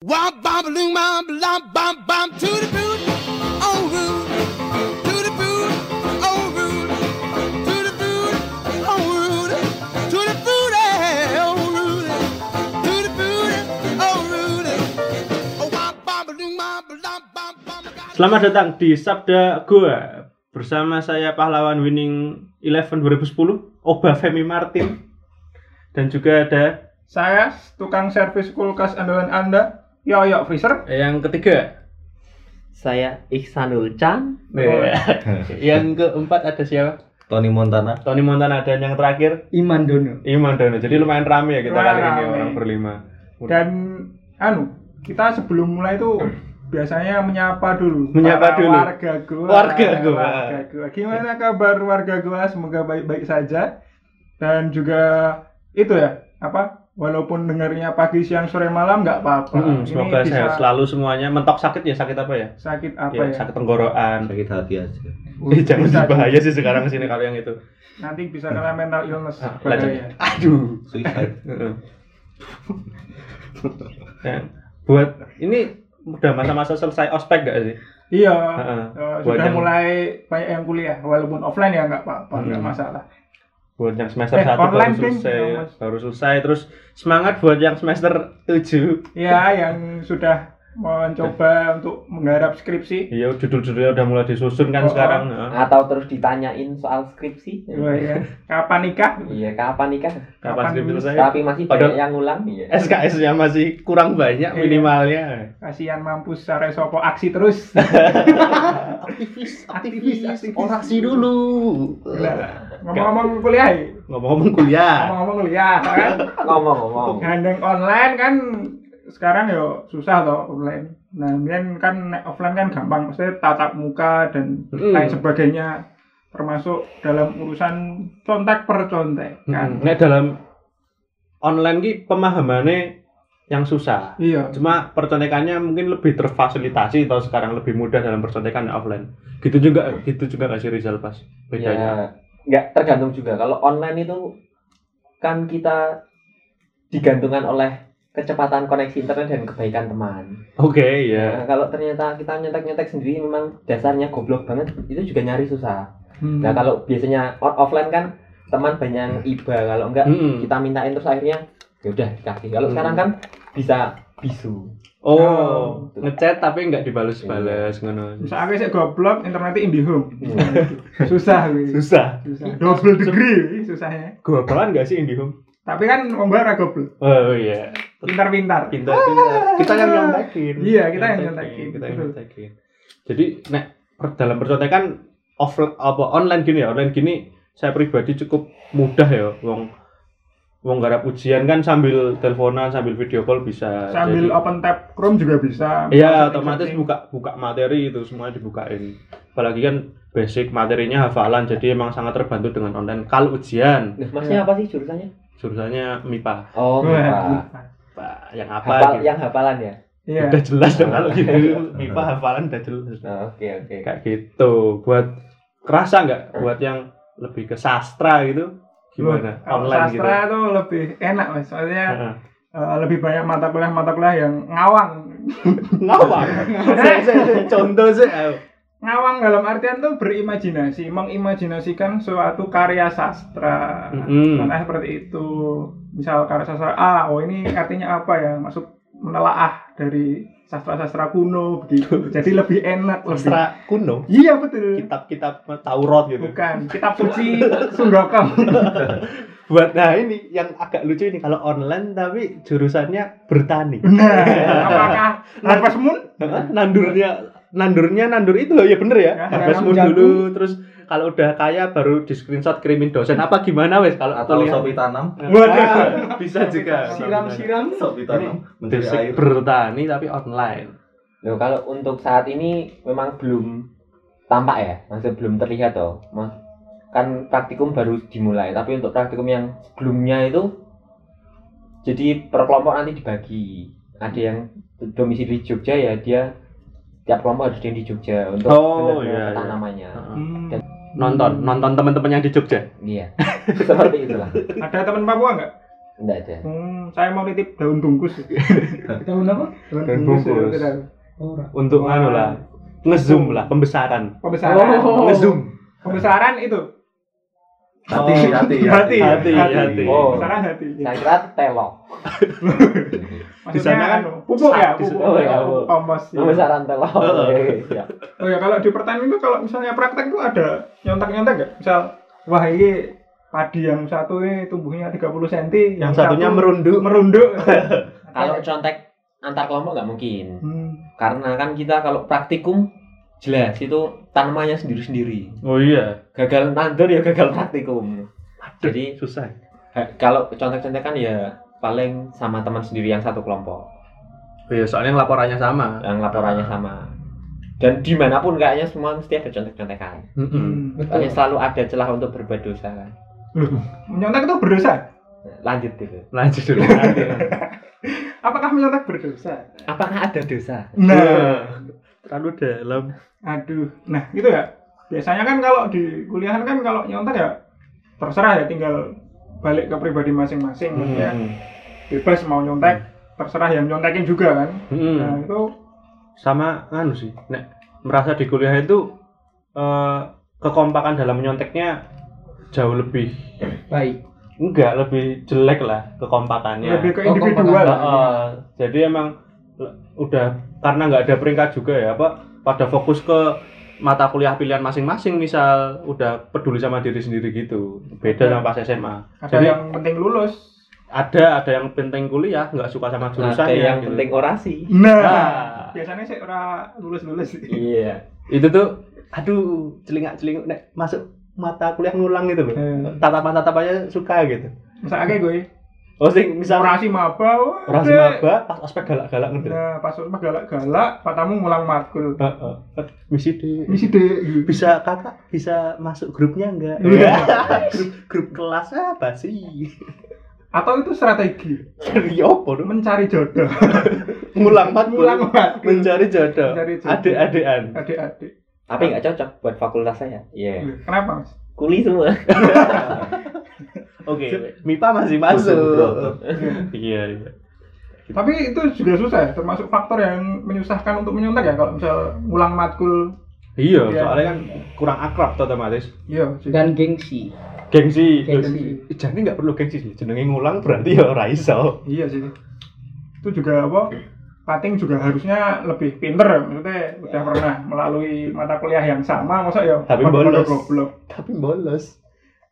Womp bom loom bom lom bom bom to the boot, oh root, to the boot, oh root, to the boot, oh root, to the boot, oh root, to the boot, oh root, oh womp bom loom bom lom bom bom. Selamat datang di Sabda Goa bersama saya pahlawan winning 11 2010 Oba Femi Martin. Dan juga ada Saya tukang servis kulkas andalan Anda, Yoyo Freezer. yang ketiga Saya Ihsanul Chan. yang keempat ada siapa Tony Montana Tony Montana dan yang terakhir Iman Dono. Iman Dono jadi lumayan rame ya kita Lumayan kali ini rame. orang berlima Dan anu, kita sebelum mulai itu biasanya menyapa dulu. Menyapa para dulu. Warga Goa. Warga Goa. Warga Goa. Gimana kabar warga Goa? Semoga baik-baik saja. Dan juga itu ya, apa? Walaupun dengarnya pagi, siang, sore, malam nggak apa-apa. Ini semoga bisa sehat selalu semuanya mentok sakit ya sakit apa ya Sakit apa ya, ya? sakit tenggorokan sakit hati aja Eh, jangan Bisa- bahaya sih sekarang sini kalau yang itu Nanti bisa kena mental illness. Ah, bahaya. aduh suicide Heeh. Nah, buat ini udah masa-masa selesai ospek gak sih? Iya, Heeh. eh, Buat sudah yang- mulai banyak yang kuliah, walaupun offline ya nggak apa-apa, nggak Hmm. masalah. Buat yang semester Eh, 1 online, baru selesai, Ya, baru selesai terus semangat buat yang semester 7. Ya, yang sudah mencoba untuk menggarap skripsi. Iya, judul-judulnya udah mulai disusun kan Oh, sekarang. heeh. Atau terus ditanyain soal skripsi. Wah, ya. Kapan nikah? Iya, kapan nikah? Kapan kapan skripsi selesai? Tapi masih Padahal- banyak yang ngulang. Iya. SKS-nya masih kurang banyak Iya. minimalnya. Kasihan mampus sare sopo aksi terus. Aktivis, aktivis, aktivis. orasi dulu. Nah, Ngomong-ngomong kuliah, ya? Ngomong-ngomong kuliah. ngomong-ngomong kuliah kan, Ngomong-ngomong. gandeng online kan sekarang yo susah toh online. Nah, kemudian kan nek offline kan gampang, maksudnya tatap muka dan Mm. lain sebagainya termasuk dalam urusan contek per contek kan. Hmm. Nek dalam online ki pemahamannya yang susah. Iya. Cuma percontekannya mungkin lebih terfasilitasi atau sekarang lebih mudah dalam percontekan offline. Gitu juga gitu juga nggak sih Rizal pas bedanya. Ya, nggak tergantung juga. Kalau online itu kan kita digantungkan oleh kecepatan koneksi internet dan kebaikan teman. Oke, ya. Nah, kalau ternyata kita nyetek-nyetek sendiri memang dasarnya goblok banget, itu juga nyari susah. Hmm. Nah kalau biasanya offline kan teman banyak iba, kalau enggak Mm-mm. kita mintain terus akhirnya ya udah dikasih. Kalau Hmm. sekarang kan bisa bisu. Oh, ngechat tapi nggak dibalas-balas ngono. Misalnya saya goblok internetnya IndiHome. Iya. susah. Susah. Susah. Double degree susahnya. Pelan nggak sih IndiHome? Tapi kan membayar goblok. Oh iya. Pintar-pintar. Pintar, pintar. Kita yang nyontekin. Iya, kita yang nyontekin. Kita yang nyontekin. Jadi, nek per- dalam percontekan off apa online gini ya, online gini saya pribadi cukup mudah ya, wong wong garap ujian kan sambil teleponan, sambil video call bisa. Sambil Jadi- open tab Chrome juga bisa. Iya, otomatis setting. buka buka materi itu semua dibukain. Apalagi kan basic materinya hafalan, jadi emang sangat terbantu dengan online. Kalau ujian, Nah, maksudnya apa sih jurusannya? jurusannya MIPA. Oh, MIPA. Yang apa Hafal, gitu. yang hafalan ya? Iya. Udah jelas dong kalau gitu. MIPA hafalan udah jelas. Nah, oke oke. Kayak gitu. Buat kerasa nggak buat yang lebih ke sastra gitu? Gimana? Kalau Online gitu. sastra tuh lebih enak mas. Soalnya Heeh. eh, lebih banyak mata kuliah mata kuliah yang ngawang. Ngawang. Contoh sih. ngawang dalam artian tuh berimajinasi, mengimajinasikan suatu karya sastra. Contohnya seperti itu. Misal karya sastra A, oh ini artinya apa ya? Maksud menelaah dari sastra-sastra kuno begitu. Jadi lebih enak, lebih. Sastra kuno. Iya betul. Kitab-kitab Taurat gitu. Bukan kitab suci Sunggakom. Buat nah ini yang agak lucu ini kalau online tapi jurusannya bertani. Nah, apakah Harvest Moon? Hah? Nandurnya nandurnya nandur itu loh ya bener ya. Ya, Harvest Moon jagung. dulu terus kalau udah kaya baru di screenshot kirimin dosen apa gimana wes kalau atau sopi tanam Ah, bisa juga. Siram-siram. sopi tanam Basic air bertani tapi online. Loh, kalau untuk saat ini memang belum tampak ya, masih belum terlihat toh. Mas, kan praktikum baru dimulai, tapi untuk praktikum yang sebelumnya itu jadi per kelompok nanti dibagi. Ada yang domisili di Jogja ya dia tiap kelompok harus ada yang di Jogja untuk Oh, benar-benar iya, peta iya. namanya. Hmm. Nonton, nonton teman-teman yang di Jogja. Iya, seperti itulah. Ada teman Papua nggak? Enggak ada. Hmm, saya mau nitip daun bungkus. Tahun apa? daun Daun bungkus. ya. Untuk anu lah, ngezoom lah, pembesaran. Pembesaran. Oh. Ngezoom. Pembesaran itu. Hati, hati, Hati, hati, hati, hati. Oh. Hati. Saya kira telok. Maksudnya Di sana kan anu, pupuk ya, di pupuk. sana- oh ya, pupuk pupuk. Kompos. ya. Pembesaran telok. Heeh. Iya. Oh ya kalau di pertanian itu kalau misalnya praktek itu ada nyontek-nyontek nggak? Misal wah ini padi yang satu ini tumbuhnya 30 cm, Yang satunya merunduk. merunduk. Kalau contek antar kelompok nggak mungkin. Hmm. Karena kan kita kalau praktikum jelas itu tanamannya sendiri-sendiri. Oh iya. Gagal nandur ya gagal praktikum. Jadi susah. eh, kalau contek-contekan ya paling sama teman sendiri yang satu kelompok. Oh iya, soalnya laporannya sama. yang laporannya sama dan di mana pun kayaknya semua mesti ada contek-contekan Mm-mm. Hmm. Selalu ada celah untuk berbuat dosa kan itu berdosa? lanjut dulu Lanjut dulu. Apakah menyontek berdosa? apakah ada dosa Nah, terlalu dalam. aduh. Nah, gitu ya. Biasanya kan kalau di kuliahan kan kalau nyontek ya terserah ya tinggal balik ke pribadi masing-masing ya. Mm. Bebas mau nyontek, terserah yang nyontekin juga kan. Mm. Nah, itu Sama anu sih, nek merasa di kuliah itu eh, kekompakan dalam menyonteknya jauh lebih Baik. enggak lebih jelek lah kekompakannya. lebih ke Oh, individual. kompakan. Heeh. jadi emang udah karena nggak ada peringkat juga ya apa pada fokus ke mata kuliah pilihan masing-masing misal udah peduli sama diri sendiri gitu beda sama pas SMA Ada jadi yang penting lulus. ada ada yang penting kuliah nggak suka sama jurusannya ada yang gitu. penting orasi Nah, Nah. biasanya sih orang lulus-lulus. iya itu tuh aduh celingak celinguk nek masuk mata kuliah ngulang gitu loh Hmm. tatapan tatapannya suka gitu Misalnya gue, oh sing misal orasi maba, dek. maba pas ospek galak-galak ngerti Nah, pas mah galak-galak, patamu ngulang matkul. Heeh. misi di Misi deh. bisa kakak bisa masuk grupnya enggak Iya. grup grup kelas apa sih Atau itu strategi ya apa dong mencari jodoh. ngulang matkul Ngulang matkul. mencari jodoh Mencari jodoh. adik-adikan Adik-adik. tapi nggak cocok buat fakultas saya iya Kenapa, Mas? kuli semua oke MIPA masih masuk iya iya Tapi itu juga susah ya, termasuk faktor yang menyusahkan untuk menyontek ya kalau misal ngulang matkul. iya Iya. soalnya kan kurang akrab tuh otomatis Iya, sih. Dan gengsi. gengsi Gengsi. Jadi nggak perlu gengsi sih jenenge ngulang berarti ya ora iso Iya sih. Itu juga apa? Pating juga harusnya lebih pinter ya. Maksudnya udah pernah melalui mata kuliah yang sama, masa ya Tapi bolos. tapi bolos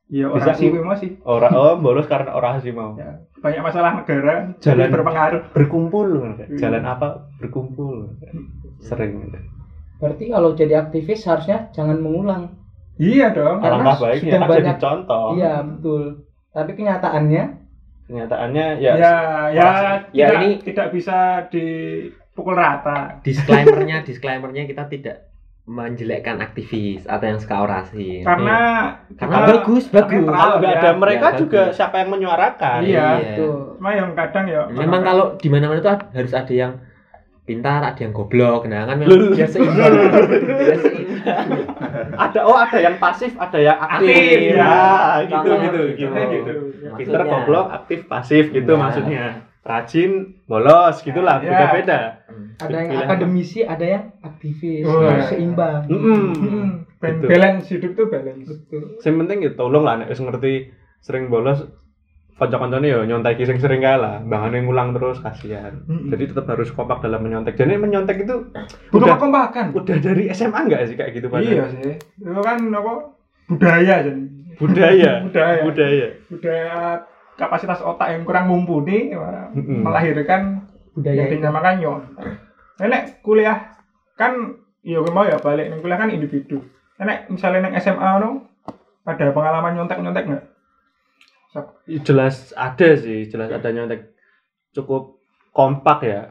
Iya, Bisa orang sih ngu- masih. ora oh bolos karena ora sih mau Ya, banyak masalah negara Jalan. jadi berpengaruh. berkumpul Iya. jalan apa berkumpul sering Berarti kalau jadi aktivis harusnya jangan mengulang. Iya dong. Karena alangkah baiknya sudah kan jadi banyak- contoh Iya, betul. Tapi kenyataannya kenyataannya Ya, ya, ya, Ya, tidak, ini- tidak bisa dipukul rata. disclaimernya disclaimernya kita tidak menjelekkan aktivis atau yang suka orasi Karena karena kita bagus bagus kalau nggak ya. ada mereka Ya, juga bagus. siapa yang menyuarakan Iya. betul. Cuma yang kadang ya memang kalau di mana mana itu harus ada yang pintar ada yang goblok nah kan memang seimbang. ada oh ada yang pasif ada yang aktif, Aktif, ya, ya. gitu gitu gitu. gitu, gitu. Ya. Maksudnya. goblok aktif pasif gitu Ya. maksudnya rajin bolos gitulah Ya. beda beda Ada yang akademisi, ada yang aktivis. Oh, iya. seimbang. Hmm, ben- Betul. balance hidup tuh balance. Betul. yang penting ya tolong lah nek wis ngerti sering bolos kanca-kancane ya nyontek sing sering kae lah bangane ngulang terus kasihan Mm-mm. jadi tetap harus kompak dalam menyontek jadi menyontek itu Bukan udah kompakan. udah dari SMA enggak sih kayak gitu Iya padahal sih. Itu kan apa? Budaya jadi. budaya Budaya. budaya Budaya kapasitas otak yang kurang mumpuni ya, Mm-mm. melahirkan Budaya yang dinamakan nyontek. Nenek kuliah kan iya gue mau ya balik neng kuliah kan individu. Nenek misalnya neng SMA no ada pengalaman nyontek-nyontek nggak? Ya, jelas ada sih jelas ada nyontek. Cukup kompak ya.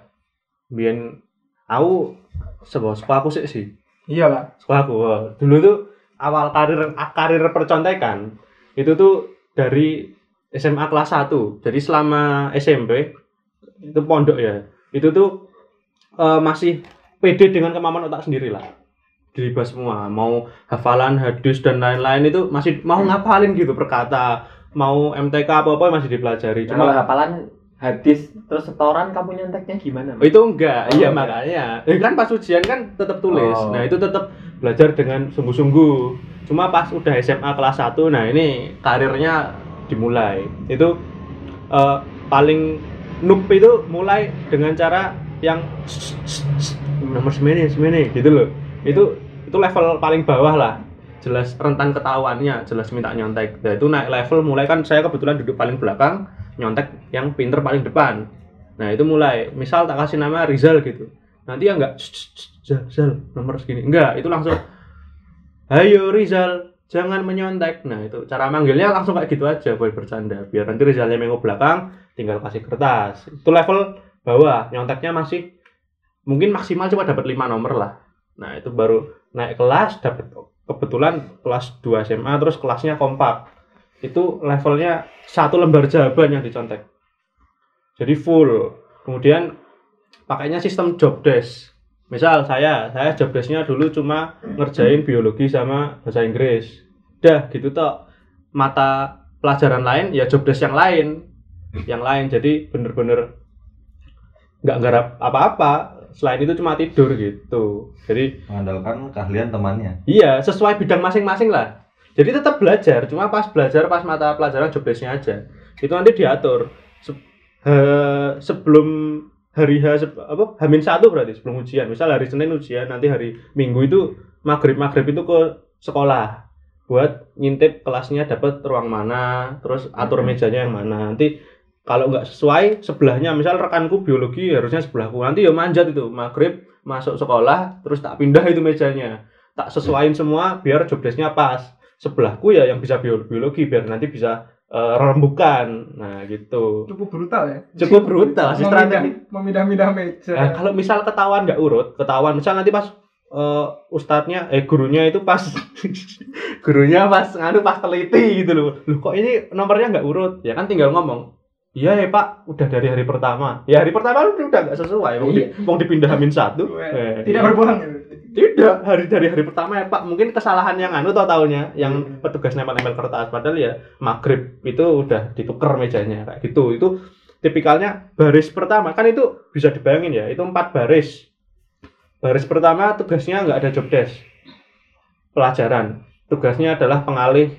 Biar aku sebuah sekolah aku sih sih. Iyalah. sekolah aku dulu tuh awal karir karir percontekan itu tuh dari SMA kelas 1 jadi selama SMP itu pondok ya. Itu tuh eh, masih pede dengan kemampuan otak sendiri lah diribas semua mau hafalan hadis dan lain-lain itu masih mau ngapalin gitu perkata mau MTK apa apa masih dipelajari Nah, cuma hafalan hadis terus setoran kamu nyonteknya gimana? Oh, itu enggak, Oh, iya enggak. makanya. Eh, kan pas ujian kan tetap tulis. Oh. Nah, itu tetap belajar dengan sungguh-sungguh. Cuma pas udah SMA kelas 1, nah ini karirnya dimulai. Itu eh, paling noob itu mulai dengan cara yang nomor semene semene gitu loh. Itu itu level paling bawah lah. Jelas rentan ketahuannya, jelas minta nyontek. Nah, itu naik level mulai kan saya kebetulan duduk paling belakang, nyontek yang pinter paling depan. Nah itu mulai, misal tak kasih nama Rizal gitu. Nanti ya enggak, Zal, Zal, nomor segini. Enggak, itu langsung, Hayo Rizal, jangan menyontek. Nah itu cara manggilnya langsung kayak gitu aja, buat bercanda. Biar nanti Rizalnya mengok belakang, tinggal kasih kertas. Itu level bawah, nyonteknya masih mungkin maksimal cuma dapat 5 nomor lah. Nah itu baru naik kelas, dapat kebetulan kelas 2 SMA, terus kelasnya kompak. Itu levelnya satu lembar jawaban yang dicontek. Jadi full. Kemudian pakainya sistem job desk. Misal saya saya job desknya dulu cuma ngerjain biologi sama bahasa Inggris. Dah gitu toh. Mata pelajaran lain ya job desk yang lain. Yang lain. Jadi bener-bener nggak garap apa-apa selain itu cuma tidur gitu jadi mengandalkan keahlian temannya Iya, sesuai bidang masing-masing lah. Jadi tetap belajar, cuma pas belajar pas mata pelajaran job desk-nya aja. Itu nanti diatur. Se- eh, sebelum hari H se- apa Hamin satu berarti sebelum ujian. Misal hari Senin ujian, nanti hari Minggu itu maghrib maghrib itu ke sekolah buat ngintip kelasnya dapat ruang mana, terus atur mejanya yang mana. Nanti kalau nggak sesuai sebelahnya, misal rekanku biologi harusnya sebelahku. Nanti ya manjat itu maghrib masuk sekolah, terus tak pindah itu mejanya. Tak sesuaiin semua biar job desk-nya pas. Sebelahku ya yang bisa bio- biologi biar nanti bisa eh, rembukan nah gitu. Cukup brutal ya. cukup brutal sih strategi. Memindah-mindah meja. nah, kalau misal ketahuan nggak urut ketahuan misal nanti pas eh, ustadznya eh gurunya itu pas gurunya pas nganu pas teliti gitu loh. Loh kok ini nomornya nggak urut? Ya kan tinggal ngomong Iya ya Pak, udah dari hari pertama. Ya hari pertama udah udah nggak sesuai, mau, di, mau dipindah Hamin satu. Eh, Tidak berbohong. Tidak, hari dari hari pertama ya Pak, mungkin kesalahan yang anu tau taunya, yang petugas nempel-nempel kertas, padahal ya maghrib itu udah dituker mejanya kayak gitu. Itu tipikalnya baris pertama. Kan itu bisa dibayangin ya, itu empat baris. Baris pertama tugasnya nggak ada job desk, pelajaran. Tugasnya adalah pengalih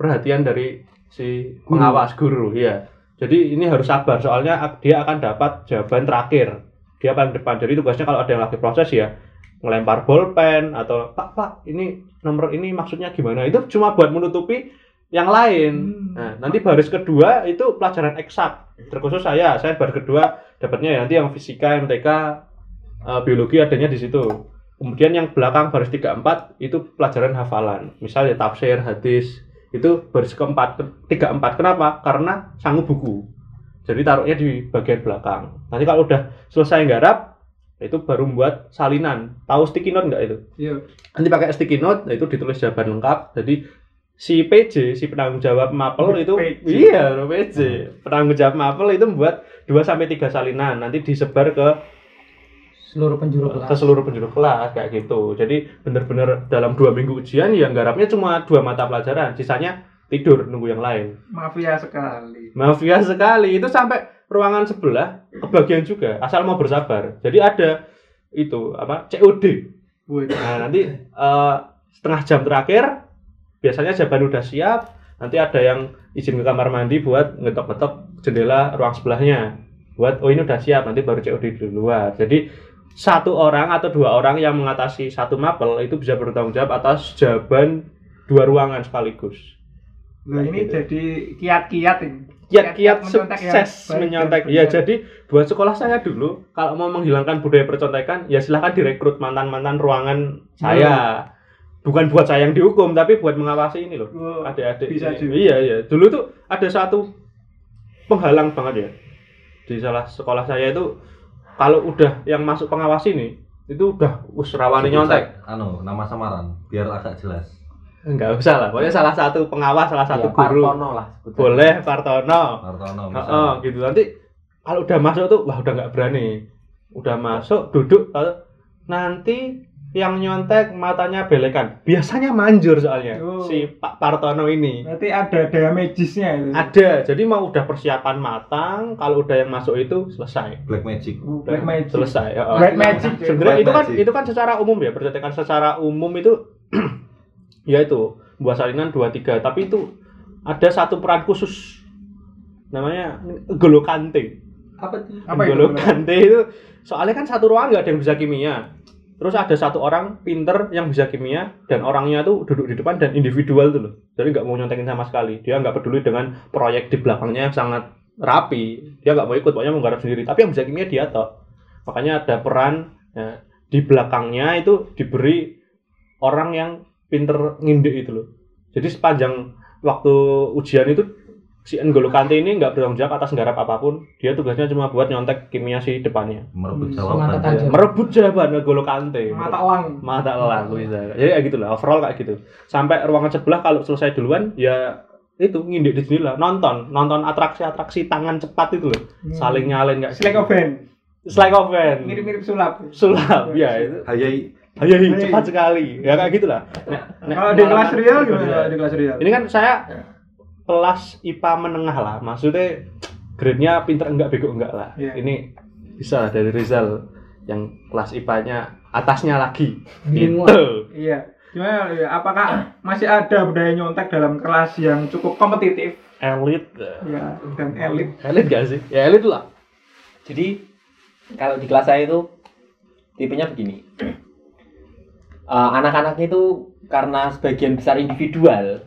perhatian dari si pengawas guru, ya. Jadi ini harus sabar, soalnya dia akan dapat jawaban terakhir. Dia paling depan. Jadi tugasnya kalau ada yang lagi proses ya ngelempar bolpen atau pak pak ini nomor ini maksudnya gimana? Itu cuma buat menutupi yang lain. Nah nanti baris kedua itu pelajaran eksak terkhusus saya saya baris kedua dapatnya ya nanti yang fisika MTK eh, biologi adanya di situ. Kemudian yang belakang baris 34 itu pelajaran hafalan. Misalnya tafsir hadis itu baris keempat tiga empat kenapa? Karena sanggup buku. Jadi taruhnya di bagian belakang. Nanti kalau udah selesai garap itu baru membuat salinan. Tahu sticky note nggak itu? Iya. nanti pakai sticky note nah itu ditulis jawaban lengkap. Jadi si PJ si penanggung jawab mapel itu PJ. iya PJ penanggung jawab mapel itu membuat 2 sampai tiga salinan. Nanti disebar ke seluruh penjuru ke kelas. seluruh penjuru kelas kayak gitu. Jadi bener-bener dalam dua minggu ujian ya garapnya cuma dua mata pelajaran. Sisanya tidur nunggu yang lain. Mafia sekali. mafia sekali. Itu sampai ruangan sebelah kebagian juga asal mau bersabar. Jadi ada itu apa COD nah nanti eh, setengah jam terakhir biasanya jawaban udah siap. Nanti ada yang izin ke kamar mandi buat ngetok-ngetok jendela ruang sebelahnya. Buat oh ini udah siap nanti baru COD di luar. Jadi satu orang atau dua orang yang mengatasi satu mapel itu bisa bertanggung jawab atas jawaban dua ruangan sekaligus Nah, ini Gitu. jadi kiat-kiat ini. kiat-kiat sukses menyontek. Ya, jadi buat sekolah saya dulu kalau mau menghilangkan budaya percontekan, ya silahkan direkrut mantan-mantan ruangan saya. Bukan buat saya yang dihukum, tapi buat mengawasi ini loh. Oh, Adik-adik. bisa ini. juga. Iya, iya. Dulu tuh ada satu penghalang banget ya. Di salah sekolah saya itu kalau udah yang masuk pengawas ini itu udah us rawani nyontek. anu nama samaran biar agak jelas Enggak usah lah. Pokoknya salah satu pengawas, salah satu Ya, guru. Partono lah. Boleh Partono. Martono Heeh, misal gitu nanti kalau udah masuk tuh wah udah nggak berani udah masuk duduk lalu nanti yang nyontek matanya belekan. Biasanya manjur soalnya Oh. si Pak Partono ini. Berarti ada daya magisnya itu. Ada, jadi mau udah persiapan matang, kalau udah yang masuk itu selesai. Black Magic. Uh, Black magic. Selesai. ya. Black magic. ya. Sebenarnya itu kan magic. itu kan secara umum ya, percontekan secara umum itu ya itu buah salinan 2 3, tapi itu ada satu peran khusus namanya Golo Kante. Apa tuh? Apa itu? Golo Kante itu soalnya kan satu ruangan nggak ada yang bisa kimia. Terus ada satu orang pinter yang bisa kimia dan orangnya tuh duduk di depan dan individual tuh loh. Jadi nggak mau nyontekin sama sekali. Dia nggak peduli dengan proyek di belakangnya yang sangat rapi. Dia nggak mau ikut, pokoknya mau garap sendiri. Tapi yang bisa kimia dia toh. Makanya ada peran ya, di belakangnya itu diberi orang yang pinter ngindek itu loh. Jadi sepanjang waktu ujian itu si N'Golo Kante ini nggak bertanggung jawab atas nggarap apa pun. Dia tugasnya cuma buat nyontek kimia si depannya. Merebut Hmm, jawaban. tajam. Merebut jawaban N'Golo Kante. Mata elang. Mata elang bisa. Jadi kayak gitu lah, overall kayak gitu. Sampai ruangan sebelah kalau selesai duluan ya itu ngindek di jendela nonton nonton atraksi-atraksi tangan cepat itu loh Hmm. saling nyalin kayak Slack of hand. Slack of hand Mirip-mirip sulap. sulap ya itu Hayai Hayai, Hayai. cepat sekali ya kayak gitulah nek Kalau di kelas real gimana? Kalau di kelas real. ini kan saya kelas IPA menengah lah maksudnya grade-nya pinter enggak bego enggak lah Iya. ini bisa lah dari Rizal yang kelas IPA-nya atasnya lagi gitu Iya. Gimana ya? Apakah masih ada budaya nyontek dalam kelas yang cukup kompetitif? elit Ya, dan elit. elit gak sih ya elit lah Jadi kalau di kelas saya itu tipenya begini. Eh, anak-anaknya itu karena sebagian besar individual,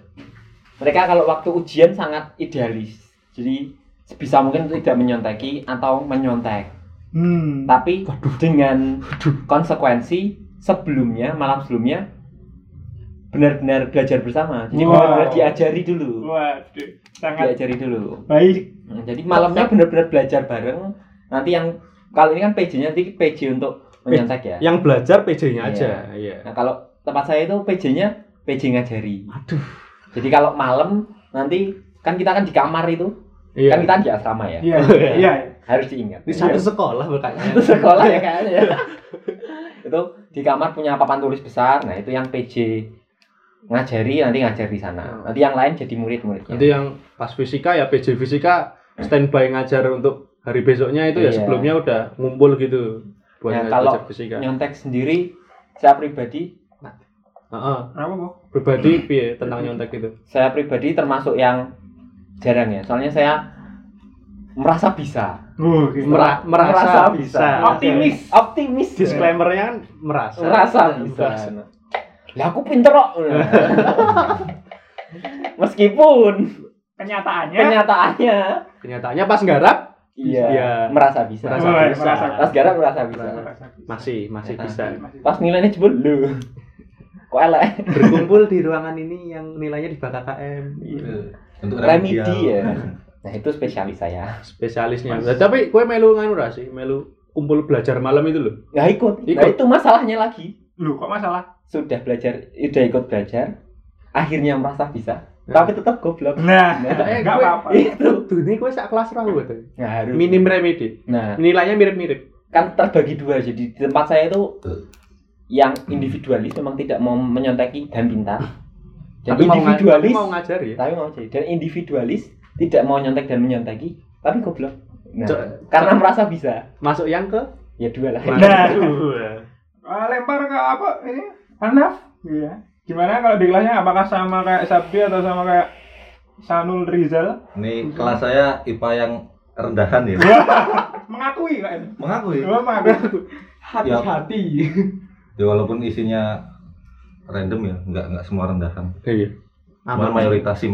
mereka kalau waktu ujian sangat idealis. Jadi sebisa mungkin tidak menyontek atau menyontek. Hmm. Tapi dengan konsekuensi sebelumnya, malam sebelumnya benar-benar belajar bersama. Jadi Wow. benar-benar diajari dulu. Waduh, sangat Diajari dulu. baik. Hmm, Jadi malamnya benar-benar belajar bareng. Nanti yang kalau ini kan PJ-nya nanti PJ untuk menyontek ya. yang belajar PJ-nya Iya. aja iya Nah kalau tempat saya itu PJ-nya PJ ngajari. aduh Jadi kalau malam nanti kan kita kan di kamar itu, iya kan kita di asrama ya. Iya, iya. iya. Harus diingat. di satu sekolah makanya Itu sekolah ya kayaknya. ya. itu di kamar punya papan tulis besar. Nah, itu yang PJ ngajari nanti ngajar di sana. Nanti yang lain jadi murid-muridnya. nanti yang pas fisika ya PJ fisika standby ngajar untuk hari besoknya itu ya Iya. sebelumnya udah ngumpul gitu buat Nah, ngajar kalau fisika nyontek sendiri saya pribadi Heeh. Apa, Bu? pribadi piye tentang nyontek itu saya pribadi termasuk yang jarang ya. Soalnya saya merasa bisa. Uh. Mera- merasa bisa. Optimis. Optimis. disclaimernya kan merasa merasa bisa. Lah aku pinter kok. Meskipun Kenyataannya. kenyataannya kenyataannya pas nggarap iya Iya. merasa bisa. Merasa bisa. merasa Pas garap merasa bisa. masih masih bisa Pas nilainya jebol lu. Kok elek? berkumpul di ruangan ini yang nilainya di bawah KKM Untuk Remedi remedial. ya. Nah, itu spesialis saya. spesialisnya Nah, tapi kue melu nganu ra sih melu kumpul belajar malam itu loh Nggak ikut. Nah, Ikut. itu masalahnya lagi. Lu kok masalah? Sudah belajar, udah ikut belajar, akhirnya merasa bisa, tapi tetap goblok. Nah, Nah, enggak gue- apa-apa. itu. tuh ini kue sak kelas ra tuh Nah, harus. minim remedi Nah, nilainya mirip-mirip kan terbagi dua jadi di tempat saya itu yang individualis memang tidak mau menyonteki dan pintar dan tapi mau, nga- tapi individualis mau ngajari ya tapi mau jadi dan individualis tidak mau nyontek dan menyonteki tapi goblok nah, Co- karena merasa bisa masuk yang ke ya dua lah Nah. Dua. Ah, lempar ke apa ini? Anaf. Iya. Gimana kalau di kelasnya apakah sama kayak Sabdi atau sama kayak Sanul Rizal? Ini kelas saya IPA yang rendahan ya. Mengakui kan? Mengakui. Gua mengakui. Hati-hati. Ya walaupun isinya random ya, nggak nggak semua rendahan. iya Cuma aman mayoritas sih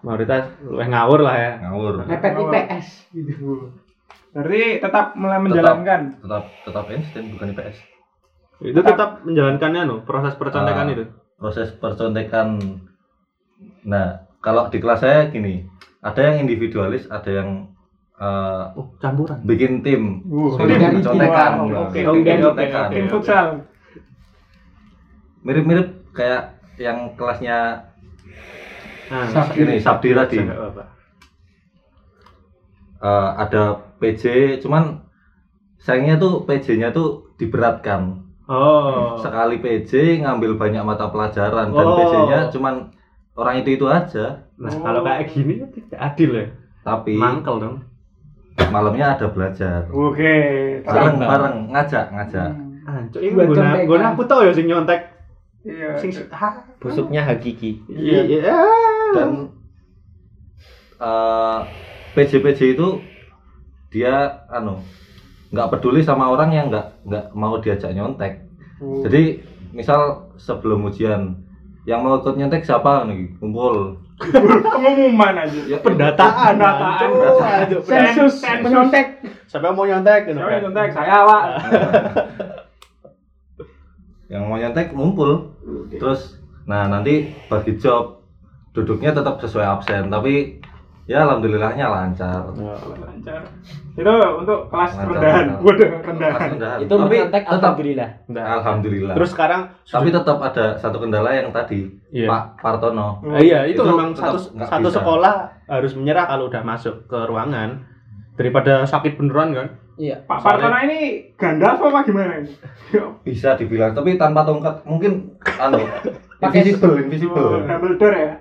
mayoritas luwih ngawur lah ya ngawur. Mepet IPS. Gitu. Berarti tetap mulai menjalankan. Tetap tetap Einstein bukan IPS. itu tetap menjalankannya no proses percontekan Ah. itu Proses percontekan. Nah, kalau di kelas saya gini, ada yang individualis, ada yang eh, oh campuran bikin tim. Uh. Wow, Nah, oke, tim oke, percontekan. Tim futsal. Mirip-mirip kayak yang kelasnya nah Sabdi. ini Sabdi tadi. Eh, ada PJ, cuman sayangnya tuh PJ-nya tuh diberatkan. Oh. sekali PJ ngambil banyak mata pelajaran dan Oh. PJ-nya cuman orang itu itu aja Nah, kalau kayak gini tidak adil ya. tapi Mangkel dong. malamnya ada belajar Oke. bareng Seimbang. bareng ngajak ngajak Buat guna contekan. guna aku tau ya sing nyontek. Iya. Sing ha. busuknya hakiki Iya. iya. dan eh, PJ-PJ itu dia anu nggak peduli sama orang yang nggak nggak mau diajak nyontek Oh. jadi misal sebelum ujian yang mau ikut nyontek siapa nih kumpul pengumuman aja. ya, Pendataan, Pendataan. Anjuk. Anjuk. Sensus penyontek. Siapa mau nyontek? Gitu Siapa kan? yang nyontek? Saya, Pak. Yang mau nyontek ngumpul terus nah nanti bagi job duduknya tetap sesuai absen tapi ya alhamdulillahnya lancar Lancar. Itu untuk kelas Lancar, rendahan. Waduh, rendahan. rendahan. itu tapi menyontek tetap alhamdulillah Nah, alhamdulillah Terus sekarang tapi tetap ada satu kendala yang tadi Iya. Pak Partono Eh, iya, itu, Itu memang tetap satu satu bisa. sekolah harus menyerah kalau udah masuk ke ruangan daripada sakit beneran kan. Iya. Pak Partono ini Gandalf apa gimana ini? bisa dibilang tapi tanpa tongkat mungkin anu Pakai- invisible Oh, invisible Dumbledore ya?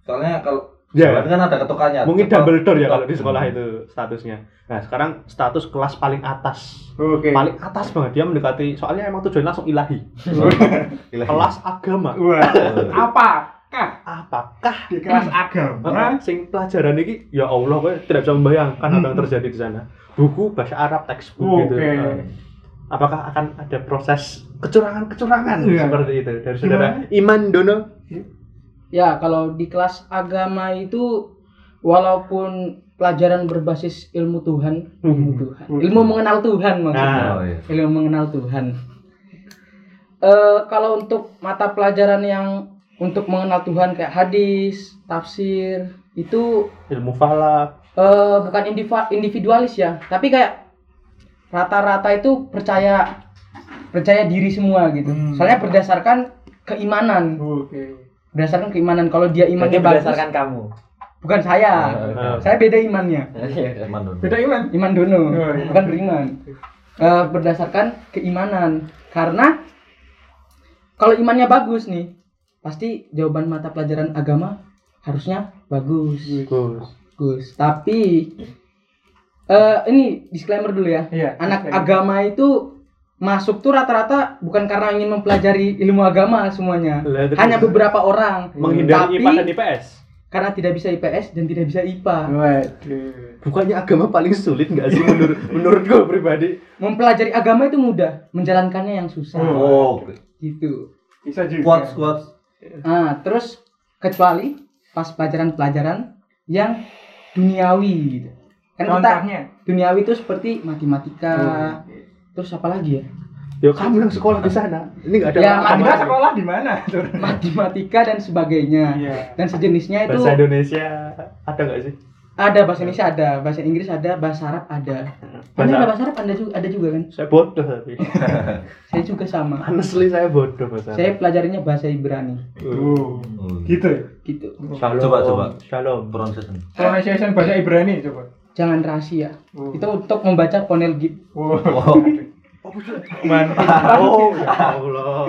soalnya kalau Ya. jalan kan ada ketukannya Mungkin Tetap- Dumbledore ya kalau di sekolah itu statusnya. Nah, sekarang status kelas paling atas. Oke. Paling atas banget dia mendekati soalnya emang tujuan langsung ilahi. Ilahi. Kelas agama. Wah, apa? Kah Apakah di kelas agama? Sing pelajaran ini ya Allah gue tidak bisa membayangkan apa yang terjadi di sana. Buku bahasa Arab textbook gitu. Oke. Eh, Apakah akan ada proses kecurangan-kecurangan Iya. seperti itu dari saudara Iman Dono? Ya, kalau di kelas agama itu walaupun pelajaran berbasis ilmu Tuhan, ilmu Tuhan, ilmu mengenal Tuhan maksudnya. Nah. oh, iya. Ilmu mengenal Tuhan. Eh kalau untuk mata pelajaran yang untuk mengenal Tuhan kayak hadis, tafsir, itu Ilmu falak. eh bukan individualis ya, tapi kayak rata-rata itu percaya percaya diri semua gitu. Hmm. Soalnya berdasarkan keimanan, Oke. berdasarkan keimanan. Kalau dia imannya bagus, berdasarkan kamu bukan saya. Nah, Saya beda imannya. Iya. Eman dulu. Beda iman. Iman dono, Oh, iya. bukan beriman. Eh, berdasarkan keimanan. Karena kalau imannya bagus nih, pasti jawaban mata pelajaran agama harusnya bagus. Bagus. Bagus. Tapi eh ini disclaimer dulu ya. Iya. Anak disclaimer. agama itu masuk tuh rata-rata bukan karena ingin mempelajari ilmu agama semuanya. Hanya beberapa orang. menghindari Tapi IPA dan IPS. karena tidak bisa IPS dan tidak bisa IPA. Waduh. Bukannya agama paling sulit nggak sih menurut menurut gue pribadi? Mempelajari agama itu mudah, menjalankannya yang susah. oh Gitu. Bisa juga. kuat kuat Nah, terus kecuali pas pelajaran-pelajaran yang duniawi gitu. Kan kita Contohnya. duniawi itu seperti matematika, terus apa lagi ya? Ya kamu yang sekolah di sana. Ini nggak ada Ya. Anda sekolah di mana? Matematika dan sebagainya. Iya. Dan sejenisnya itu Bahasa Indonesia ada nggak sih? Ada bahasa Indonesia ada, bahasa Inggris ada, bahasa Arab ada. Anda Bahasa- ada bahasa Arab ada juga, ada juga kan? Saya bodoh tapi. Saya juga sama. Honestly saya bodoh bahasa. Saya pelajarinya bahasa Ibrani Oh. Oh, Gitu ya. gitu. Shalom. Coba, coba. Shalom. pronunciation Pronunciation bahasa Ibrani coba. Jangan rahasia. Oh. Itu untuk membaca Ponel Gib. Wow. oh Mantap. Oh ya Allah.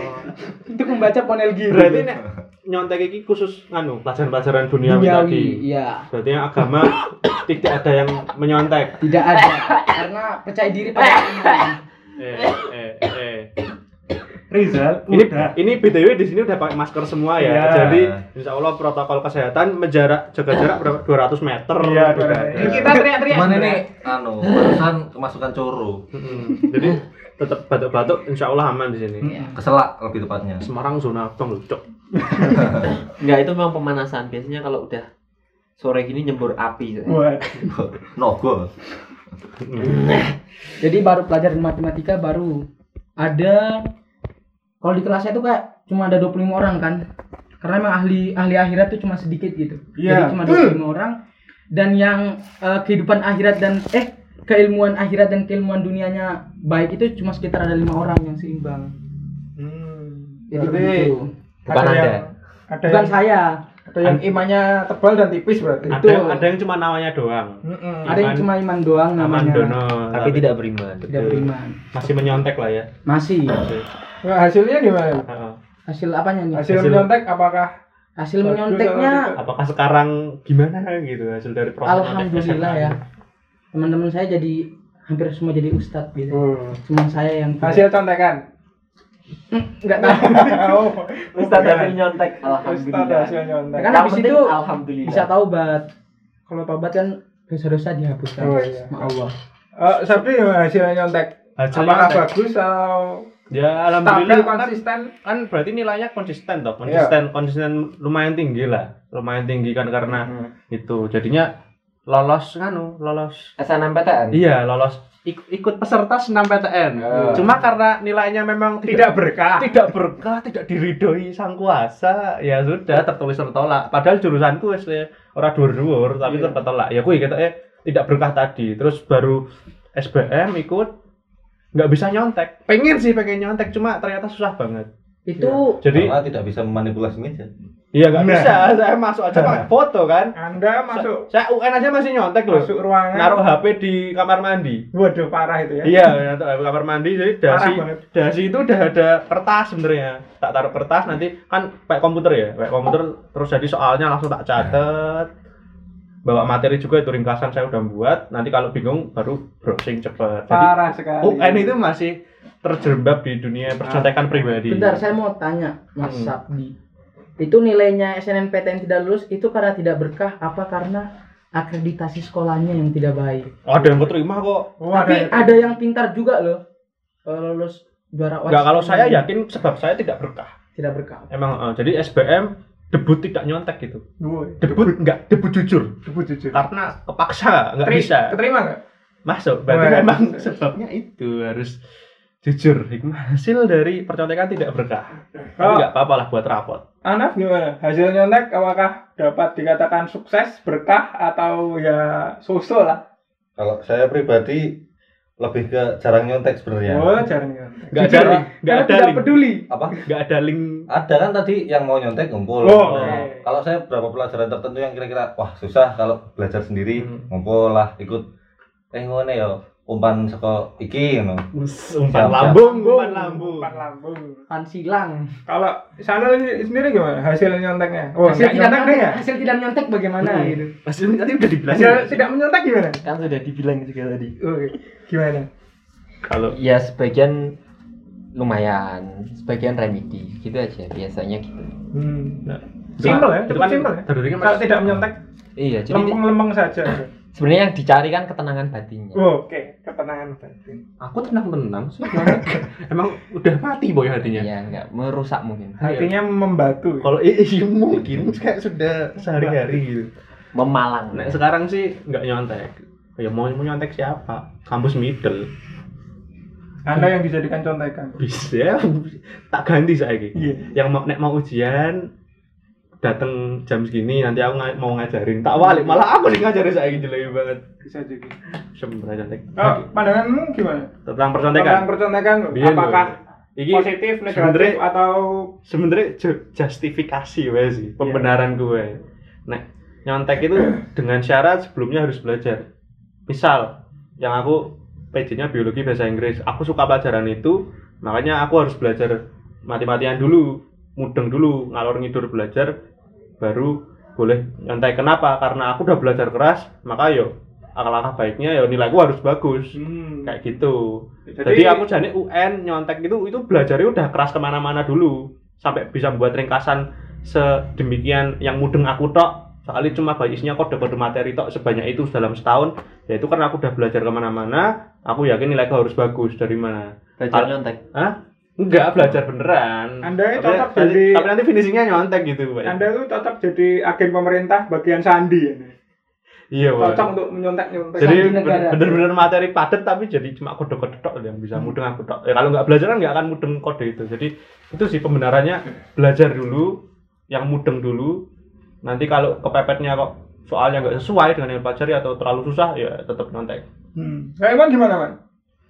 Untuk membaca Ponel Gib. Berarti nek nyontek iki khusus nganu pelajaran-pelajaran duniawi, tadi. Iya. Berarti yang agama tidak ada yang menyontek. Tidak ada karena percaya diri pada iman. Eh, eh, eh. Rizal. Ini udah. ini BTW di sini udah pakai masker semua ya. Iya. Jadi insya Allah protokol kesehatan menjarak jaga jarak berapa 200 meter. Iya. Ini kita teriak-teriak. ini sebenarnya. anu barusan kemasukan coro. Jadi tetap batuk-batuk insya Allah aman di sini. Iya. keselak lebih tepatnya Semarang zona abang lucu. Enggak itu memang pemanasan. Biasanya kalau udah sore gini nyembur api. Nogo Jadi baru pelajaran matematika baru ada kalau di kelasnya itu kayak cuma ada 25 orang kan. Karena emang ahli ahli akhirat tuh cuma sedikit gitu. Iya, Jadi cuma betul. 25 orang dan yang eh, kehidupan akhirat dan eh keilmuan akhirat dan keilmuan dunianya baik itu cuma sekitar ada lima orang yang seimbang. Hmm. Jadi Berarti. Bukan ada Anda. yang- Ada Bukan yang, saya. ada yang imannya tebal dan tipis berarti. Ada yang, ada yang cuma namanya doang. Mm-mm. Ada yang Iman- cuma iman doang Aman namanya. Dono. Tapi tidak beriman. Tidak beriman. masih menyontek lah ya. Masih. Nah, hasilnya gimana? Heeh. Hasil apanya nih? Hasil, Hasil- menyontek apakah Hasil menyonteknya apakah sekarang gimana gitu hasil dari proses alhamdulillah ya. Teman-teman saya jadi hampir semua jadi ustadz gitu. Hmm. Cuma saya yang hasil contekan? Enggak tahu. oh, Ustadz bukan. hasil nyontek. Alhamdulillah. hasil nyontek. Kan habis itu alhamdulillah. bisa taubat. Kalau taubat kan dosa-dosa dihapuskan Oh, iya. sama Allah. Oh, Sabri hasil nyontek? Hasil Apakah nyontek. bagus atau ya stabil alhamdulillah kan, konsisten? kan berarti nilainya konsisten toh konsisten konsisten lumayan tinggi lah lumayan tinggi kan karena Hmm. itu jadinya lolos nganu lolos SNMPTN. iya lolos ikut peserta senam PTN Oh. cuma karena nilainya memang Tidak berkah. tidak berkah tidak diridhoi sang kuasa ya sudah tertulis tertolak padahal jurusanku wis ora dhuwur-dhuwur tapi Iya. tertolak ya kuwi eh tidak berkah tadi terus baru SBM ikut nggak bisa nyontek pengen sih pengen nyontek cuma ternyata susah banget Itu jadi Karena tidak bisa memanipulasi meja. iya nggak Nah. bisa saya masuk aja pakai foto kan Anda masuk saya UN aja masih nyontek loh masuk ruangan. naruh HP di kamar mandi Waduh, parah itu ya. Iya, naruh di kamar mandi jadi dasi dasi itu udah ada kertas sebenarnya. Tak taruh kertas nanti kan pakai komputer ya, pakai komputer terus jadi soalnya langsung tak catet. Bawa materi juga itu ringkasan saya udah buat. Nanti kalau bingung baru browsing cepet. Jadi Parah sekali. UN itu masih terjerembab di dunia percontekan pribadi. bentar saya mau tanya Mas Hmm. Sabdi. Itu nilainya SNMPTN tidak lulus itu karena tidak berkah apa karena akreditasi sekolahnya yang tidak baik? Oh, ada yang keterima kok. Oh, Tapi ada. ada yang pintar juga loh. eh, lulus juara Enggak kalau saya ya yakin sebab saya tidak berkah. tidak berkah. Emang eh, jadi SBM debut tidak nyontek gitu. Woi, Debut enggak, debut jujur. Debut jujur. Karena kepaksa, nggak Teri- bisa. Keterima nggak? masuk berarti Wah, memang sebabnya itu harus jujur hikmah hasil dari percontekan tidak berkah tapi Kalau nggak apa-apa lah buat rapot Anaf gimana? Hasil nyontek apakah dapat dikatakan sukses, berkah atau ya sosok lah? Kalau saya pribadi lebih ke jarang nyontek sebenarnya. Oh, jarang nyontek. nggak Jujur, ada Pak. link nggak Karena ada link peduli. Apa? nggak ada link Ada kan tadi yang mau nyontek ngumpul. Oh, Nah, oke. Kalau saya beberapa pelajaran tertentu yang kira-kira wah susah kalau belajar sendiri Hmm. ngumpul lah ikut eh ngono ya umpan saka iki ngono. umpan lambung umpan lambung Umpan lambung. Pan silang. Kalau sana sendiri gimana hasil nyonteknya? Oh, hasil tidak nyontek deh nyontek, ya? hasil tidak nyontek bagaimana Hmm. gitu. hasil tadi udah dibilang Hasil tidak menyontek gimana? Kan sudah dibilang juga tadi. Oke, gimana? kalau Ya sebagian lumayan, sebagian remedi gitu aja biasanya gitu. Hmm. Nah, Simple ya, itu cukup simple ya. Kalau tidak menyontek, Iya, jadi lempeng-lempeng saja. sebenarnya yang dicari kan ketenangan batinnya. Oke, ketenangan batin. aku tenang-tenang sih emang udah mati boy hatinya Iya, enggak merusak mungkin. Hatinya membatu. kalau iya mungkin kayak sudah sehari-hari gitu Memalang. nah sekarang sih nggak nyontek ya mau mau nyontek siapa kampus middle Anda yang dijadikan contekan. bisa tak ganti saya Iya. yang mau nek mau ujian datang jam segini nanti aku nga- mau ngajarin. Tak balik malah aku sih ngajarin saya gitu lebih banget. Bisa jadi. sebenarnya contek Oh, pandanganmu gimana? tentang Tentang percontekan percontekan, Biyen, apakah iki positif, negatif, atau sebenarnya ju- justifikasi wae sih. Pembenaran gue nek nyontek itu dengan syarat sebelumnya harus belajar. Misal yang aku PJ-nya biologi bahasa Inggris. Aku suka pelajaran itu makanya aku harus belajar mati-matian dulu mudeng dulu ngalor ngidur belajar baru boleh nyontek kenapa? Karena aku udah belajar keras maka yo alangkah baiknya ya nilaiku harus bagus. Hmm. kayak gitu. Jadi, jadi, aku jadi UN nyontek itu itu belajarnya udah keras ke mana-mana dulu. Sampai bisa membuat ringkasan sedemikian yang mudeng aku tok. Soalnya cuma bayi isinya kode-kode materi tok sebanyak itu dalam setahun. Ya itu karena aku udah belajar ke mana-mana aku yakin nilaiku harus bagus. Dari mana? Belajar nyontek. Hah? Enggak belajar beneran Anda tapi, cocok tapi, jadi- tapi nanti finishingnya nyontek gitu Pak. Anda tuh cocok jadi agen pemerintah bagian sandi ya. iya Pak. Cocok untuk menyontek-nyontek. jadi Sandi negara. bener-bener materi padat tapi jadi cuma kode-kode tok yang bisa mudeng aku tok ya kalau nggak belajar kan nggak akan mudeng kode itu jadi itu sih pembenarannya belajar dulu yang mudeng dulu nanti kalau kepepetnya kok soalnya nggak sesuai dengan yang pelajari atau terlalu susah ya tetap nyontek Hmm. Nah, Iman gimana, Man?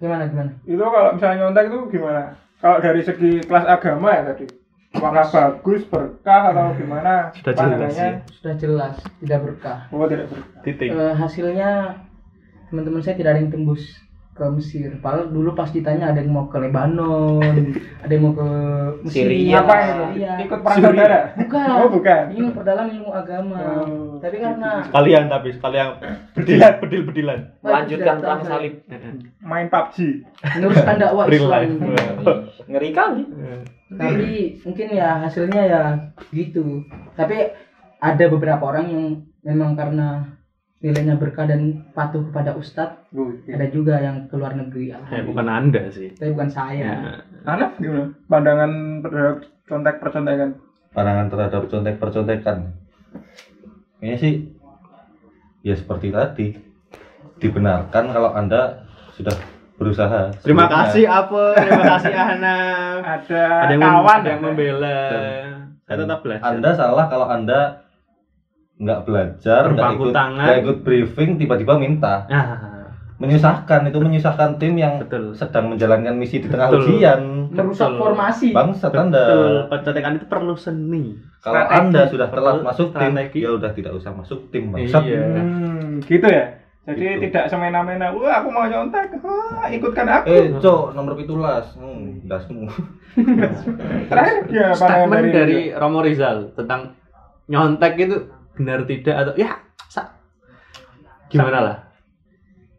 Gimana gimana? Itu kalau misalnya nyontek itu gimana? Kalau dari segi kelas agama ya tadi. Apakah bagus, berkah atau gimana? Sudah jelas pandangannya? Sudah jelas tidak berkah. Oh, tidak berkah. titik Eh, hasilnya teman-teman saya tidak ada yang tembus ke Mesir. Padahal dulu pas ditanya ada yang mau ke Lebanon, ada yang mau ke Mesir. Syria. Apa itu? Iya. Ikut perang saudara? Bukan. Oh, bukan. Ini perdalam ilmu agama. Oh, Tapi karena Sekalian tapi sekalian bedilan bedil-bedilan. Melanjutkan Tidak perang salib. Main PUBG. meneruskan dakwah Islam. life. Ngeri kali. Tapi mungkin ya hasilnya ya gitu. Tapi ada beberapa orang yang memang karena nilainya berkah dan patuh kepada ustadz, ada juga yang keluar negeri. Ya, bukan anda sih. Tapi bukan saya. Ya. Anak gimana? Pandangan terhadap contek percontekan. pandangan terhadap contek percontekan kayaknya sih ya seperti tadi dibenarkan kalau anda sudah berusaha Terima sebelumnya. kasih apa? Terima kasih Ana. Ada, Ada yang kawan ada yang ya? membela. Dan- Saya tetap belajar. anda salah kalau anda nggak belajar nggak ikut, tangan. nggak ikut briefing tiba-tiba minta Ah, menyusahkan itu menyusahkan tim yang betul. sedang menjalankan misi di tengah Betul. ujian Merusak Betul. formasi. bangsat Betul. anda Pencontekan itu perlu seni. kalau Strategi. anda sudah telat masuk tim strategi. ya udah tidak usah masuk tim bangsat Iya. Hmm, gitu ya. Jadi Gitu. tidak semena-mena, wah aku mau nyontek, wah ikutkan aku. eh cok nomor pitulas hmm, dasmu Terakhir gimana pandangan Statement dari dari Romo Rizal tentang nyontek itu benar tidak atau ya sa- gimana lah?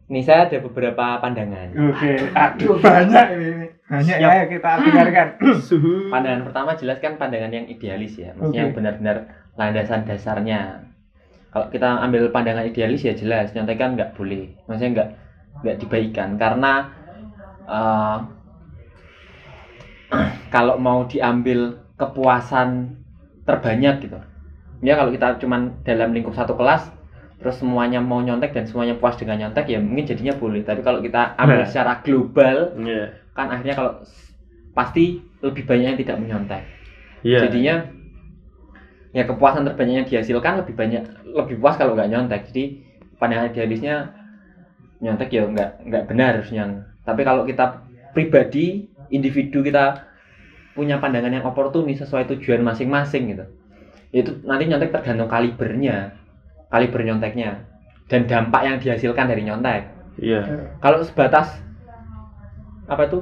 Nih saya ada beberapa pandangan. Oke, aduh banyak ini. ini. Banyak ya, ayo kita dengarkan. Suhu. Pandangan pertama jelas kan pandangan yang idealis ya, maksudnya Oke. yang benar-benar landasan dasarnya. Kalau kita ambil pandangan idealis ya jelas nyontekan nggak boleh, maksudnya nggak nggak dibaikan karena eh, kalau mau diambil kepuasan terbanyak gitu, ya kalau kita cuman dalam lingkup satu kelas terus semuanya mau nyontek dan semuanya puas dengan nyontek ya mungkin jadinya boleh tapi kalau kita ambil Nah. secara global Iya. kan akhirnya kalau pasti lebih banyak yang tidak menyontek Iya. jadinya ya kepuasan terbanyak yang dihasilkan lebih banyak lebih puas kalau nggak nyontek jadi pandangan idealisnya nyontek ya nggak nggak benar harusnya tapi kalau kita pribadi individu kita punya pandangan yang oportunis sesuai tujuan masing-masing gitu itu nanti nyontek tergantung kalibernya kaliber nyonteknya dan dampak yang dihasilkan dari nyontek Iya. kalau sebatas apa itu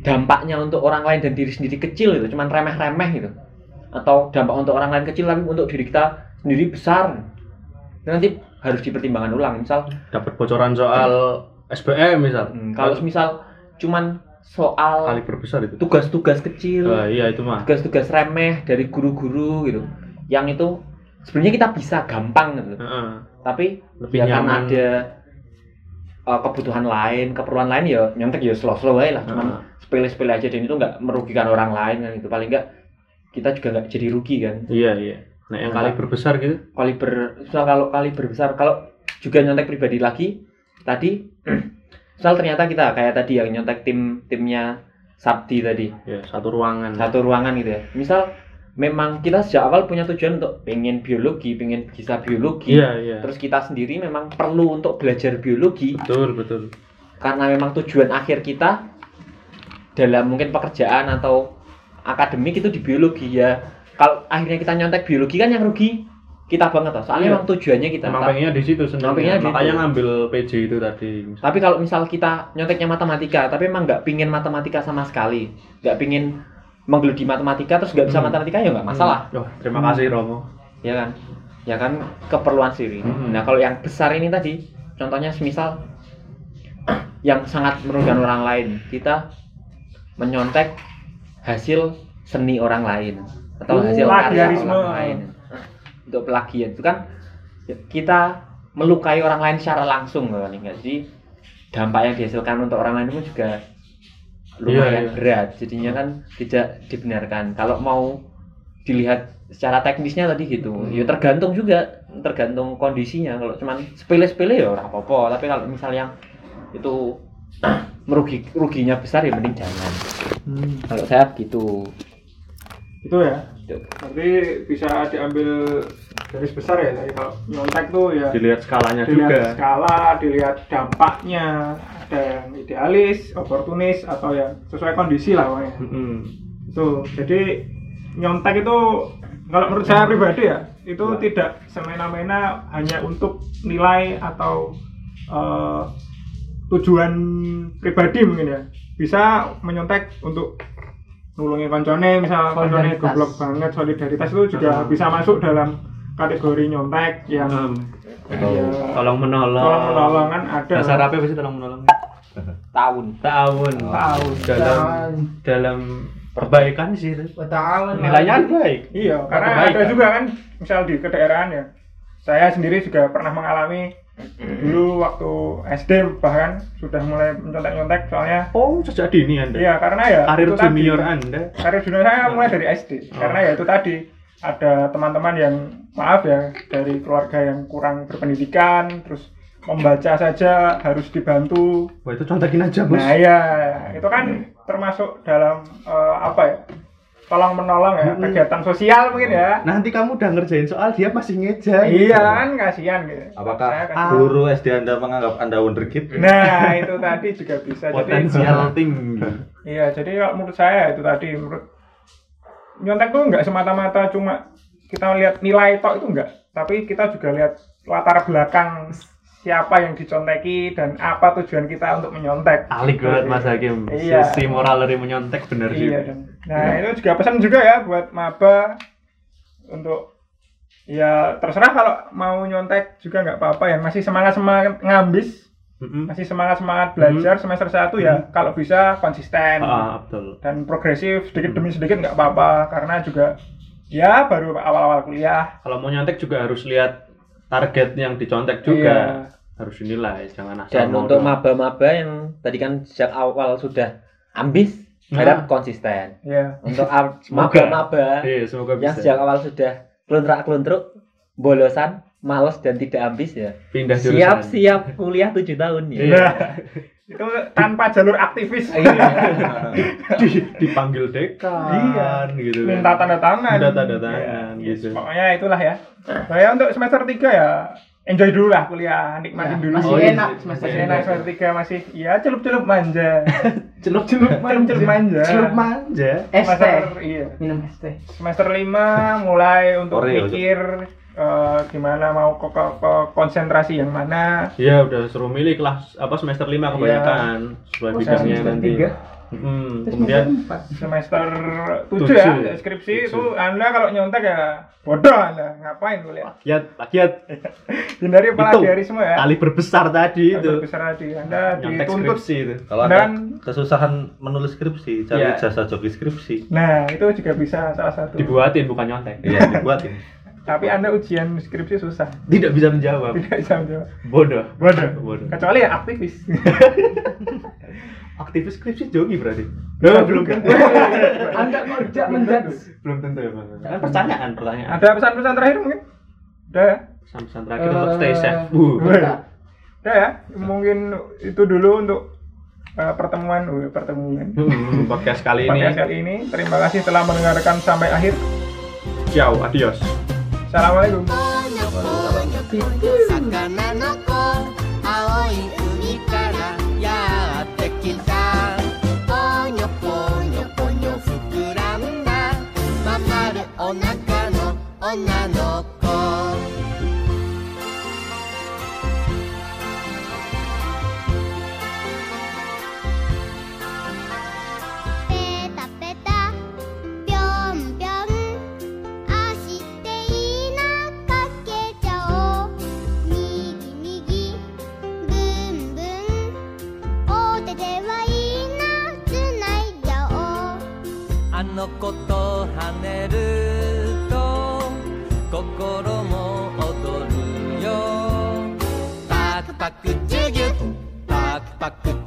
dampaknya untuk orang lain dan diri sendiri kecil itu cuman remeh-remeh gitu atau dampak untuk orang lain kecil tapi untuk diri kita sendiri besar itu nanti harus dipertimbangkan ulang misal Dapat bocoran soal SBM misal. hmm, kalau misal cuman soal kali berbesar itu. tugas-tugas kecil Ah, iya itu mah. tugas-tugas remeh dari guru-guru gitu yang itu sebenarnya kita bisa gampang gitu Heeh. tapi Lebih ya kan nyaman. ada uh, kebutuhan lain keperluan lain ya nyontek ya slow slow aja lah cuman Heeh. sepele-sepele aja dan itu nggak merugikan orang lain kan itu paling nggak kita juga nggak jadi rugi kan Iya, iya. Nah, yang kali berbesar gitu. kaliber misal kalau kaliber besar kalau juga nyontek pribadi lagi tadi misal ternyata kita kayak tadi yang nyontek tim timnya Sabdi tadi Ya, satu ruangan. satu ruangan gitu ya misal memang kita sejak awal punya tujuan untuk pengen biologi pengen bisa biologi Iya, iya. terus kita sendiri memang perlu untuk belajar biologi Betul, betul. karena memang tujuan akhir kita dalam mungkin pekerjaan atau akademik itu di biologi ya kalau akhirnya kita nyontek biologi kan yang rugi kita banget toh soalnya Iya. memang tujuannya kita Emang pengennya di situ Emang sebenarnya. Makanya situ. ngambil PJ itu tadi. tapi kalau misal kita nyonteknya matematika tapi emang nggak pingin matematika sama sekali nggak pingin menggeluti matematika terus nggak bisa Hmm. matematika ya nggak masalah Wah, terima kasih Romo. ya kan ya kan keperluan sendiri Hmm. nah kalau yang besar ini tadi contohnya semisal yang sangat merugikan orang lain kita menyontek hasil seni orang lain atau Oh, hasil karya plagiarisme. orang lain untuk plagiat itu kan kita melukai orang lain secara langsung loh paling nggak? Jadi dampak yang dihasilkan untuk orang lain itu juga lumayan Iya, iya. berat. Jadinya kan tidak dibenarkan. Kalau mau dilihat secara teknisnya tadi gitu Hmm. ya tergantung juga tergantung kondisinya. Kalau cuman sepele-sepele ya ora apa-apa. Tapi kalau misal yang itu merugi ruginya besar ya mending jangan. Kalau saya gitu itu ya berarti bisa diambil garis besar ya tadi kalau nyontek tuh ya. Dilihat skalanya dilihat juga. skala dilihat dampaknya ada yang idealis oportunis atau yang sesuai kondisi lah pokoknya. Mm-mm. itu jadi nyontek itu kalau menurut saya pribadi ya itu tidak semena-mena hanya untuk nilai atau eh, tujuan pribadi mungkin ya. Bisa menyontek untuk nulungi koncone misal koncone goblok banget solidaritas itu juga bisa masuk dalam kategori nyontek yang Em, ya, tolong menolong. tolong menolong kan ada Dasar apa sih tolong menolong? tahun Tahun. Tahu. Dalam dalam perbaikan sih itu. Tahun. Nilainya baik. Iya, karena Perbaikan. ada juga kan, misal di kedaerahan ya. Saya sendiri juga pernah mengalami dulu waktu SD bahkan sudah mulai mencontek-nyontek soalnya Oh, sejak dini Anda. iya karena ya Karir itu tadi. junior Anda. karir junior saya mulai dari SD Oh. karena ya itu tadi ada teman-teman yang maaf ya dari keluarga yang kurang berpendidikan terus membaca saja harus dibantu Wah, itu contekin aja, Bos. nah ya itu kan termasuk dalam eh, apa ya tolong menolong ya Mm-mm. kegiatan sosial mungkin ya Nanti kamu udah ngerjain soal dia masih ngeja. iya kan kasihan gitu Apakah kan- guru SD Anda menganggap Anda wonderkid? nah itu tadi juga bisa Potensial jadi tinggi. iya jadi kalau menurut saya itu tadi menurut nyontek tuh nggak semata-mata cuma kita lihat nilai tok itu enggak tapi kita juga lihat latar belakang siapa yang diconteki dan apa tujuan kita untuk menyontek Alik banget Mas Hakim. Iya. Sisi moral dari menyontek bener iya juga. dan nah itu juga pesan juga ya buat maba untuk ya terserah kalau mau nyontek juga nggak apa-apa ya masih semangat semangat ngambis Mm-mm. masih semangat semangat belajar semester 1 ya kalau bisa konsisten Ah, betul. dan progresif sedikit demi sedikit nggak apa-apa karena juga ya baru awal-awal kuliah Kalau mau nyontek juga harus lihat target yang dicontek juga. Iya. Harus dinilai, jangan asal dan untuk maba-maba yang tadi kan sejak awal sudah ambis Nah. harap konsisten ya untuk maba-maba Iya, semoga yang bisa sejak awal sudah keluntrak-keluntruk bolosan males dan tidak ambis ya pindah jurusan. siap-siap kuliah 7 tahun ya Iya. itu tanpa jalur aktivis Iya. Di- dipanggil dekan Iya. gitu kan. minta tanda tangan Minta tanda tangan, Iya, gitu. pokoknya itulah ya saya untuk semester 3 ya enjoy dulu lah kuliah nikmatin Ya, dulu masih Oh, enak semester masih enak semester 3 masih ya celup-celup manja Celup-celup celup-celup manja Celup manja. ST. semester iya Minum ST. semester 5 mulai untuk Oreo, mikir eh, gimana mau ke, ke, ke konsentrasi yang mana Iya, udah suruh milih kelas apa semester 5 kebanyakan sesuai Oh, bidangnya semester nanti. tiga. Mm, kemudian semester 7 Tujuh. ya skripsi itu anda kalau nyontek ya bodoh anda ngapain kuliah rakyat rakyat hindari Itu. plagiarisme ya kali berbesar tadi itu. besar hati anda Nyontek dituntut skripsi itu. Kalau Dan- Anda kesusahan menulis skripsi, cari Iya. jasa joki skripsi. nah itu juga bisa salah satu Dibuatin bukan nyontek. Iya, dibuatin. tapi anda ujian skripsi susah Tidak bisa menjawab. tidak bisa menjawab Bodoh. bodoh Bodoh. kecuali ya aktivis Aktivis skripsi jogi berarti. Oh, belum tentu. Anda tidak menjudge? belum tentu ya, Bang. Kan pertanyaan, pertanyaan. ada pesan-pesan terakhir mungkin udah ya Pesan-pesan terakhir untuk stay safe. Eh. Enggak. udah ya mungkin itu dulu untuk eh, pertemuan uh, pertemuan Hmm, podcast kali ini. podcast kali ini terima kasih telah mendengarkan sampai akhir Ciao, adios. Salam alaikum. のこと跳ねると心も踊るよ。パクパクジュギュパクパク